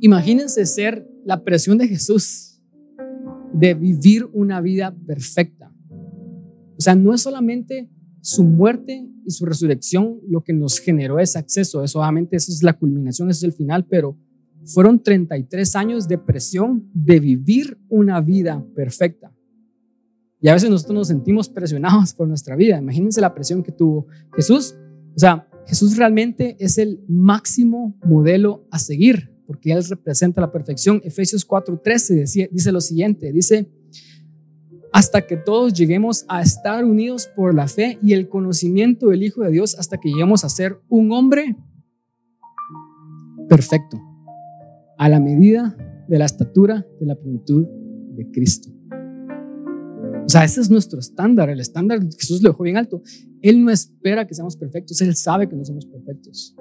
Imagínense ser la presión de Jesús de vivir una vida perfecta. O sea, no es solamente su muerte y su resurrección lo que nos generó ese acceso. Eso obviamente eso es la culminación, eso es el final, pero fueron 33 años de presión de vivir una vida perfecta. Y a veces nosotros nos sentimos presionados por nuestra vida. Imagínense la presión que tuvo Jesús. O sea, Jesús realmente es el máximo modelo a seguir, porque Él representa la perfección. Efesios 4:13 dice lo siguiente, dice, hasta que todos lleguemos a estar unidos por la fe y el conocimiento del Hijo de Dios, hasta que lleguemos a ser un hombre perfecto, a la medida de la estatura de la plenitud de Cristo. sea, ese es nuestro estándar. El estándar Jesús lo dejó bien alto. Él no espera que seamos perfectos, Él sabe que no somos perfectos.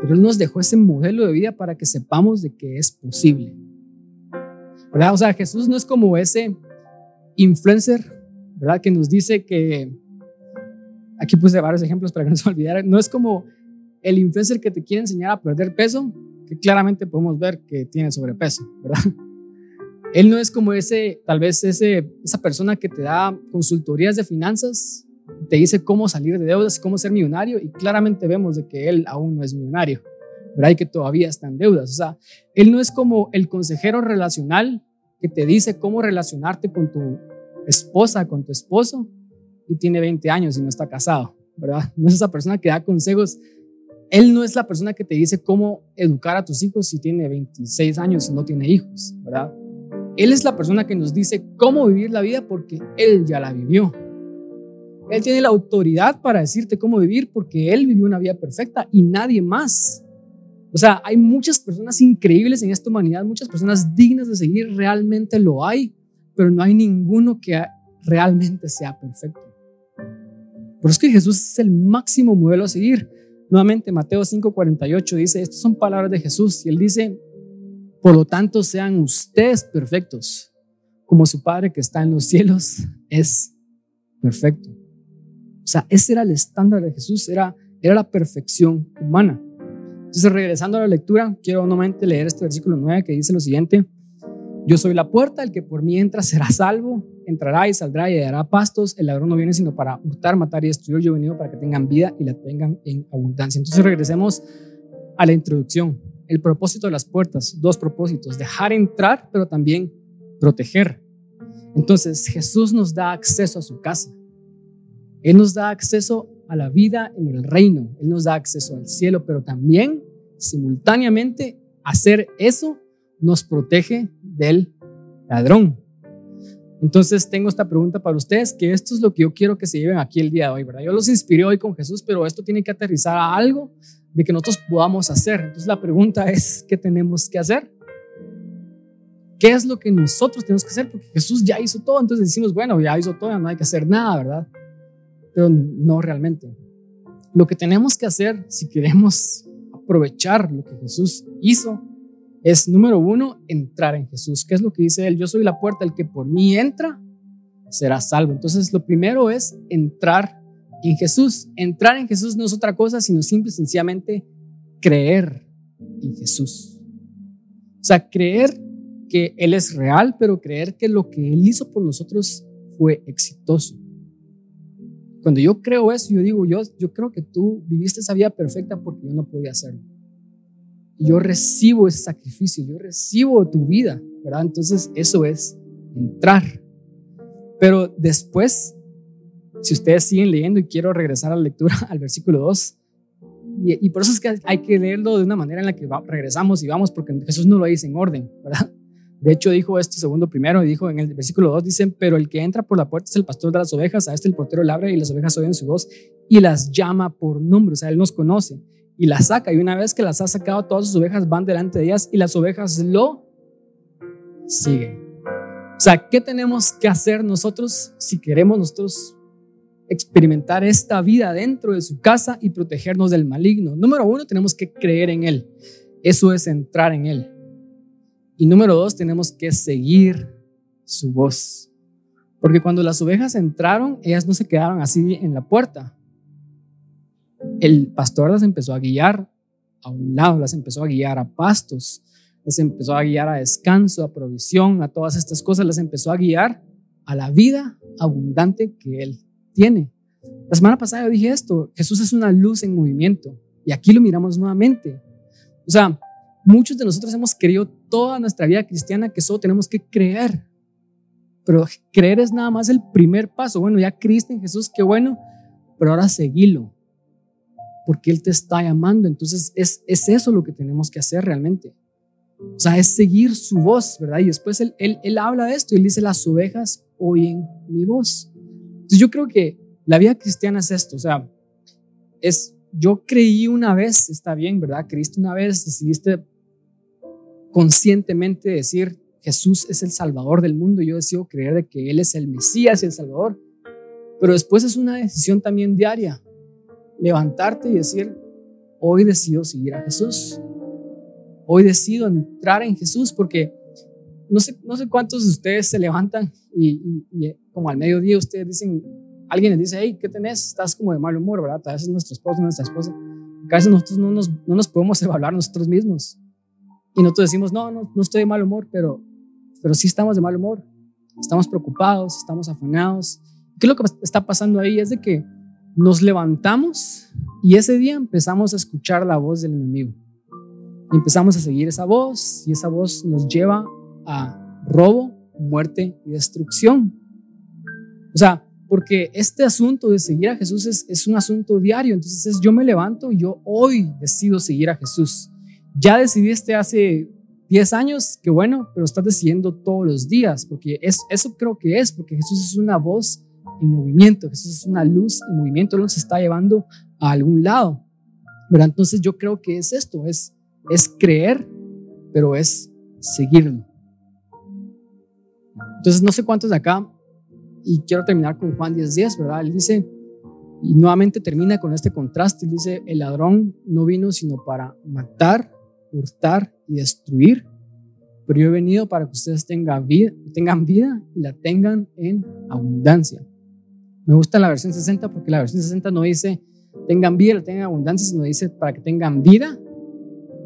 Pero Él nos dejó ese modelo de vida para que sepamos de que es posible. ¿Verdad? O sea, Jesús no es como ese influencer, ¿verdad? Que nos dice que, aquí puse varios ejemplos para que no se olvidara, no es como el influencer que te quiere enseñar a perder peso, que claramente podemos ver que tiene sobrepeso, ¿verdad? Él no es como ese, tal vez ese, esa persona que te da consultorías de finanzas, te dice cómo salir de deudas, cómo ser millonario y claramente vemos de que él aún no es millonario, ¿verdad? Y que todavía está en deudas. O sea, él no es como el consejero relacional que te dice cómo relacionarte con tu esposa, con tu esposo y tiene 20 años y no está casado, ¿verdad? No es esa persona que da consejos. Él no es la persona que te dice cómo educar a tus hijos si tiene 26 años y no tiene hijos, ¿verdad? Él es la persona que nos dice cómo vivir la vida porque Él ya la vivió. Él tiene la autoridad para decirte cómo vivir porque Él vivió una vida perfecta y nadie más. O sea, hay muchas personas increíbles en esta humanidad, muchas personas dignas de seguir, realmente lo hay, pero no hay ninguno que realmente sea perfecto. Por eso es que Jesús es el máximo modelo a seguir. Nuevamente, Mateo 5:48 dice, estas son palabras de Jesús y él dice, por lo tanto, sean ustedes perfectos, como su Padre que está en los cielos es perfecto. O sea, ese era el estándar de Jesús, era, era la perfección humana. Entonces, regresando a la lectura, quiero nuevamente leer este versículo 9 que dice lo siguiente. Yo soy la puerta, el que por mí entra será salvo, entrará y saldrá y dará pastos. El ladrón no viene sino para hurtar, matar y destruir. Yo he venido para que tengan vida y la tengan en abundancia. Entonces regresemos a la introducción el propósito de las puertas, dos propósitos, dejar entrar, pero también proteger. Entonces Jesús nos da acceso a su casa. Él nos da acceso a la vida en el reino. Él nos da acceso al cielo, pero también simultáneamente hacer eso nos protege del ladrón. Entonces tengo esta pregunta para ustedes, que esto es lo que yo quiero que se lleven aquí el día de hoy, ¿verdad? Yo los inspiré hoy con Jesús, pero esto tiene que aterrizar a algo de que nosotros podamos hacer. Entonces la pregunta es, ¿qué tenemos que hacer? ¿Qué es lo que nosotros tenemos que hacer? Porque Jesús ya hizo todo, entonces decimos, bueno, ya hizo todo, no hay que hacer nada, ¿verdad? Pero no realmente. Lo que tenemos que hacer si queremos aprovechar lo que Jesús hizo es, número uno, entrar en Jesús. ¿Qué es lo que dice él? Yo soy la puerta, el que por mí entra será salvo. Entonces, lo primero es entrar en Jesús. Entrar en Jesús no es otra cosa, sino simple y sencillamente creer en Jesús. O sea, creer que Él es real, pero creer que lo que Él hizo por nosotros fue exitoso. Cuando yo creo eso, yo digo, yo, yo creo que tú viviste esa vida perfecta porque yo no podía hacerlo. yo recibo ese sacrificio, yo recibo tu vida, ¿verdad? Entonces eso es entrar. Pero después si ustedes siguen leyendo y quiero regresar a la lectura al versículo 2, y, por eso es que hay que leerlo de una manera en la que regresamos y vamos, porque Jesús no lo dice en orden, ¿verdad? De hecho, dijo esto segundo primero, y dijo en el versículo 2, dicen, pero el que entra por la puerta es el pastor de las ovejas, a este el portero le abre y las ovejas oyen su voz y las llama por nombre, o sea, él nos conoce y las saca, y una vez que las ha sacado, todas sus ovejas van delante de ellas y las ovejas lo siguen. O sea, ¿qué tenemos que hacer nosotros si queremos nosotros experimentar esta vida dentro de su casa y protegernos del maligno. Número uno, tenemos que creer en Él. Eso es entrar en Él. Y número dos, tenemos que seguir su voz. Porque cuando las ovejas entraron, ellas no se quedaron así en la puerta. El pastor las empezó a guiar a un lado, las empezó a guiar a pastos, las empezó a guiar a descanso, a provisión, a todas estas cosas, las empezó a guiar a la vida abundante que Él tiene. La semana pasada yo dije esto, Jesús es una luz en movimiento y aquí lo miramos nuevamente. O sea, muchos de nosotros hemos creído toda nuestra vida cristiana que solo tenemos que creer, pero creer es nada más el primer paso. Bueno, ya creíste en Jesús, qué bueno, pero ahora seguilo, porque Él te está llamando. Entonces es, es eso lo que tenemos que hacer realmente. O sea, es seguir su voz, ¿verdad? Y después él, él, él habla de esto y él dice, las ovejas oyen mi voz. Entonces yo creo que la vida cristiana es esto, o sea, es, yo creí una vez, está bien, ¿verdad? Creíste una vez, decidiste conscientemente decir, Jesús es el Salvador del mundo, yo decido creer de que Él es el Mesías y el Salvador. Pero después es una decisión también diaria, levantarte y decir, hoy decido seguir a Jesús. Hoy decido entrar en Jesús porque no sé, no sé cuántos de ustedes se levantan y, como al mediodía ustedes dicen, alguien les dice, hey, ¿qué tenés? Estás como de mal humor, ¿verdad? A veces nuestro esposo, nuestra esposa. A veces nosotros no nos, no nos podemos evaluar nosotros mismos. Y nosotros decimos, no, no, no estoy de mal humor, pero, pero sí estamos de mal humor. Estamos preocupados, estamos afanados. ¿Qué es lo que está pasando ahí? Es de que nos levantamos y ese día empezamos a escuchar la voz del enemigo. Y empezamos a seguir esa voz y esa voz nos lleva a robo, muerte y destrucción. O sea, porque este asunto de seguir a Jesús es, es un asunto diario. Entonces es, yo me levanto y yo hoy decido seguir a Jesús. Ya decidiste hace 10 años, que bueno, pero estás decidiendo todos los días, porque es, eso creo que es, porque Jesús es una voz en movimiento, Jesús es una luz en movimiento, Él nos está llevando a algún lado. Pero entonces yo creo que es esto, es, es creer, pero es seguirlo. Entonces, no sé cuántos de acá, y quiero terminar con Juan 10:10, 10, ¿verdad? Él dice, y nuevamente termina con este contraste, él dice, el ladrón no vino sino para matar, hurtar y destruir, pero yo he venido para que ustedes tengan vida, tengan vida y la tengan en abundancia. Me gusta la versión 60 porque la versión 60 no dice tengan vida, la tengan abundancia, sino dice para que tengan vida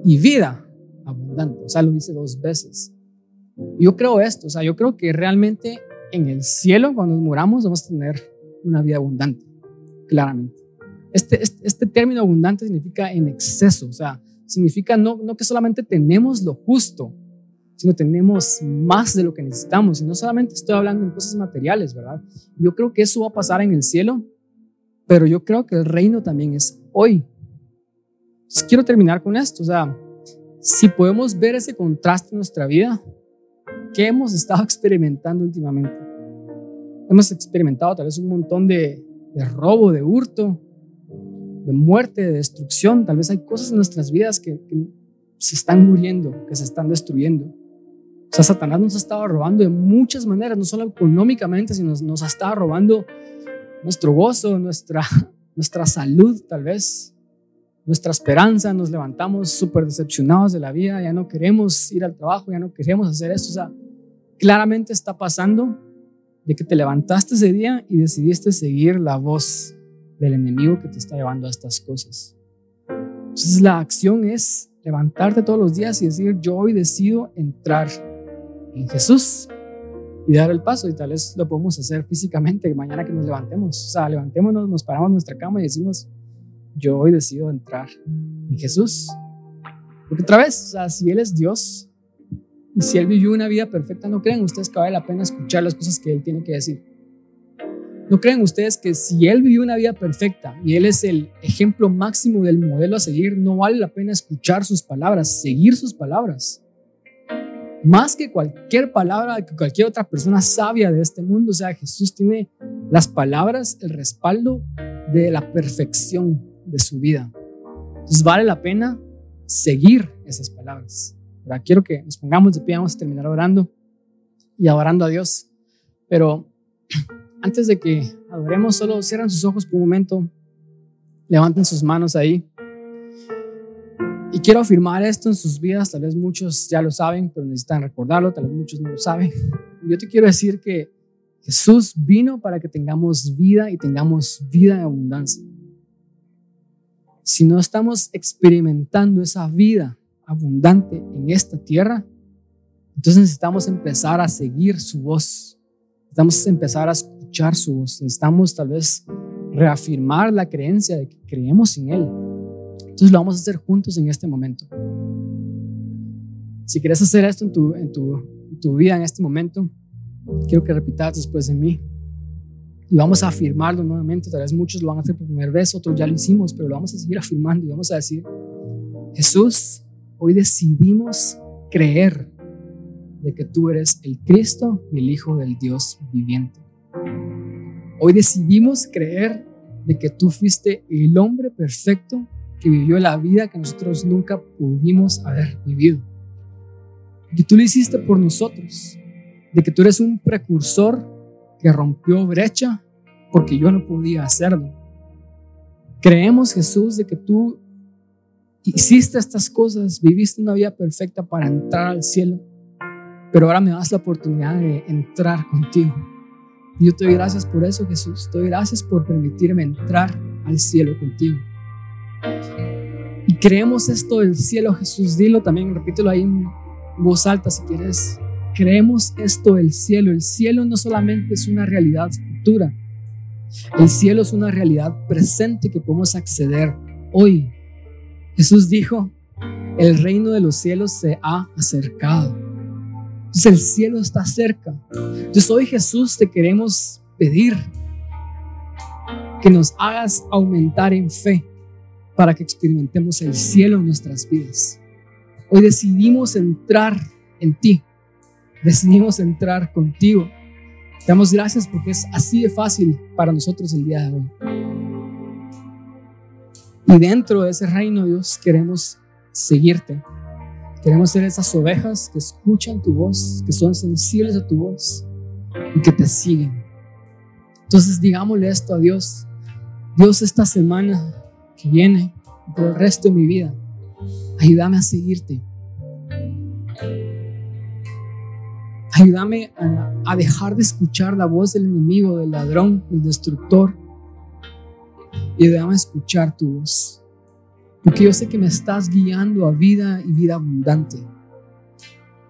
y vida abundante. O sea, lo dice dos veces. Yo creo esto, o sea, yo creo que realmente en el cielo, cuando nos moramos, vamos a tener una vida abundante, claramente. Este, este, este, término abundante significa en exceso, o sea, significa no, no que solamente tenemos lo justo, sino tenemos más de lo que necesitamos. Y no solamente estoy hablando en cosas materiales, ¿verdad? Yo creo que eso va a pasar en el cielo, pero yo creo que el reino también es hoy. quiero terminar con esto, o sea, si podemos ver ese contraste en nuestra vida, ¿Qué hemos estado experimentando últimamente? Hemos experimentado tal vez un montón de, robo, de hurto, de muerte, de destrucción. Tal vez hay cosas en nuestras vidas que, se están muriendo, que se están destruyendo. O sea, Satanás nos ha estado robando de muchas maneras, no solo económicamente, sino nos, ha estado robando nuestro gozo, nuestra, nuestra salud, tal vez, nuestra esperanza. Nos levantamos súper decepcionados de la vida, ya no queremos ir al trabajo, ya no queremos hacer esto. O sea, claramente está pasando de que te levantaste ese día y decidiste seguir la voz del enemigo que te está llevando a estas cosas. Entonces la acción es levantarte todos los días y decir, yo hoy decido entrar en Jesús y dar el paso. Y tal vez lo podemos hacer físicamente mañana que nos levantemos. O sea, levantémonos, nos paramos en nuestra cama y decimos, yo hoy decido entrar en Jesús. Porque otra vez, o sea, si Él es Dios, y si Él vivió una vida perfecta, ¿no creen ustedes que vale la pena escuchar las cosas que Él tiene que decir? ¿No creen ustedes que si Él vivió una vida perfecta y Él es el ejemplo máximo del modelo a seguir, no vale la pena escuchar sus palabras, seguir sus palabras? Más que cualquier palabra que cualquier otra persona sabia de este mundo, o sea, Jesús tiene las palabras, el respaldo de la perfección de su vida. Entonces vale la pena seguir esas palabras. Quiero que nos pongamos de pie, vamos a terminar orando y adorando a Dios. Pero antes de que adoremos, solo cierran sus ojos por un momento, levanten sus manos ahí. Y quiero afirmar esto en sus vidas, tal vez muchos ya lo saben, pero necesitan recordarlo, tal vez muchos no lo saben. Yo te quiero decir que Jesús vino para que tengamos vida y tengamos vida en abundancia. Si no estamos experimentando esa vida, abundante en esta tierra, entonces necesitamos empezar a seguir su voz. Necesitamos empezar a escuchar su voz. Necesitamos tal vez reafirmar la creencia de que creemos en Él. Entonces lo vamos a hacer juntos en este momento. Si quieres hacer esto en tu, en tu, en tu vida en este momento, quiero que repitas después de mí. Y vamos a afirmarlo nuevamente. Tal vez muchos lo van a hacer por primera vez, otros ya lo hicimos, pero lo vamos a seguir afirmando y vamos a decir, Jesús, Hoy decidimos creer de que tú eres el Cristo y el Hijo del Dios viviente. Hoy decidimos creer de que tú fuiste el hombre perfecto que vivió la vida que nosotros nunca pudimos haber vivido. que tú lo hiciste por nosotros, de que tú eres un precursor que rompió brecha porque yo no podía hacerlo. Creemos, Jesús, de que tú hiciste estas cosas, viviste una vida perfecta para entrar al cielo, pero ahora me das la oportunidad de entrar contigo. Yo te doy gracias por eso, Jesús. Te doy gracias por permitirme entrar al cielo contigo. Y creemos esto del cielo, Jesús. Dilo también, repítelo ahí en voz alta si quieres. Creemos esto del cielo. El cielo no solamente es una realidad futura. El cielo es una realidad presente que podemos acceder hoy. Jesús dijo, el reino de los cielos se ha acercado. Entonces el cielo está cerca. Entonces hoy Jesús te queremos pedir que nos hagas aumentar en fe para que experimentemos el cielo en nuestras vidas. Hoy decidimos entrar en ti, decidimos entrar contigo. Te damos gracias porque es así de fácil para nosotros el día de hoy. Y dentro de ese reino, Dios, queremos seguirte. Queremos ser esas ovejas que escuchan tu voz, que son sensibles a tu voz y que te siguen. Entonces digámosle esto a Dios. Dios, esta semana que viene, por el resto de mi vida, ayúdame a seguirte. Ayúdame a, a, dejar de escuchar la voz del enemigo, del ladrón, del destructor. Y ayúdame a escuchar tu voz. Porque yo sé que me estás guiando a vida y vida abundante.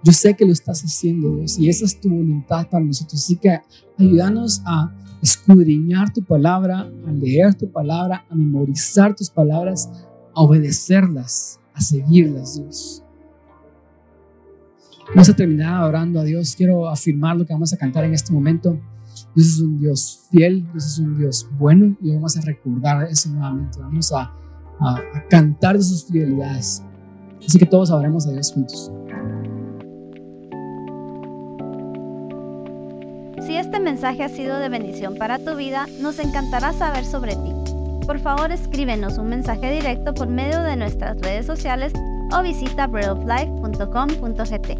Yo sé que lo estás haciendo, Dios, y esa es tu voluntad para nosotros. Así que ayúdanos a escudriñar tu palabra, a leer tu palabra, a memorizar tus palabras, a obedecerlas, a seguirlas, Dios. Vamos a terminar orando a Dios. Quiero afirmar lo que vamos a cantar en este momento. Dios es un Dios fiel, Dios es un Dios bueno y vamos a recordar eso nuevamente. Vamos a, a, cantar de sus fidelidades. Así que todos a Dios juntos. Si este mensaje ha sido de bendición para tu vida, nos encantará saber sobre ti. Por favor, escríbenos un mensaje directo por medio de nuestras redes sociales o visita breadoflife.com.gt.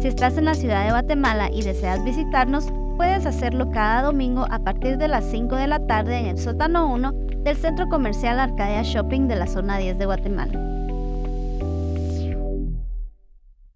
Si estás en la ciudad de Guatemala y deseas visitarnos, puedes hacerlo cada domingo a partir de las 5 de la tarde en el sótano 1 del Centro Comercial Arcadia Shopping de la zona 10 de Guatemala.